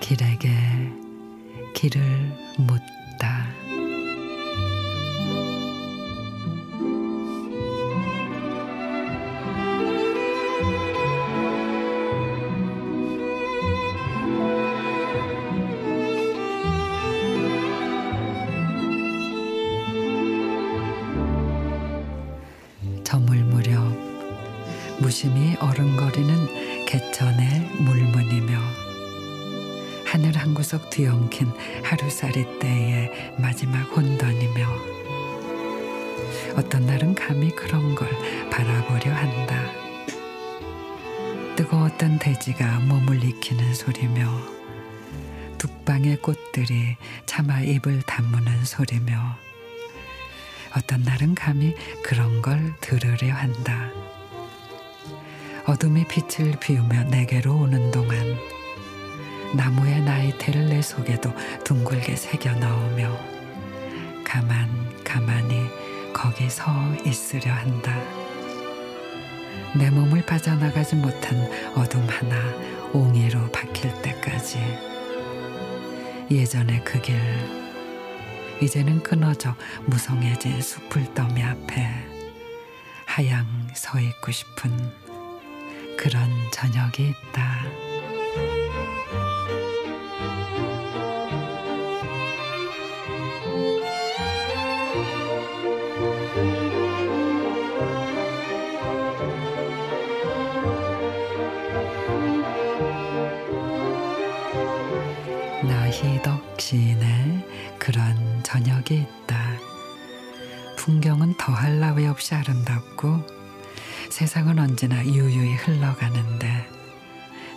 길에게 길을 묻다. 저물 무렵 무심히 어른거리는 개천의 물문이며 하늘 한 구석 뒤엉킨 하루살이 때의 마지막 혼돈이며 어떤 날은 감히 그런 걸 바라보려 한다. 뜨거웠던 대지가 몸을 익히는 소리며 둑방의 꽃들이 차마 입을 다무는 소리며 어떤 날은 감히 그런 걸 들으려 한다. 어둠이 빛을 비우며 내게로 오는 동안 나무의 나이테를 내 속에도 둥글게 새겨 넣으며 가만 가만히 거기 서 있으려 한다. 내 몸을 빠져나가지 못한 어둠 하나 옹이로 박힐 때까지 예전의 그길 이제는 끊어져 무성해진 숲을 더미 앞에 하양 서 있고 싶은 그런 저녁이 있다. 나희덕 시인의 그런 저녁이 있다. 풍경은 더할 나위 없이 아름답고 세상은 언제나 유유히 흘러가는데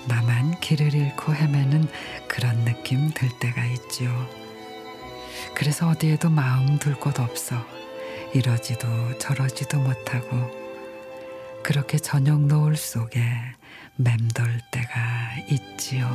나만 길을 잃고 헤매는 그런 느낌 들 때가 있지요. 그래서 어디에도 마음 둘 곳 없어 이러지도 저러지도 못하고 그렇게 저녁 노을 속에 맴돌 때가 있지요.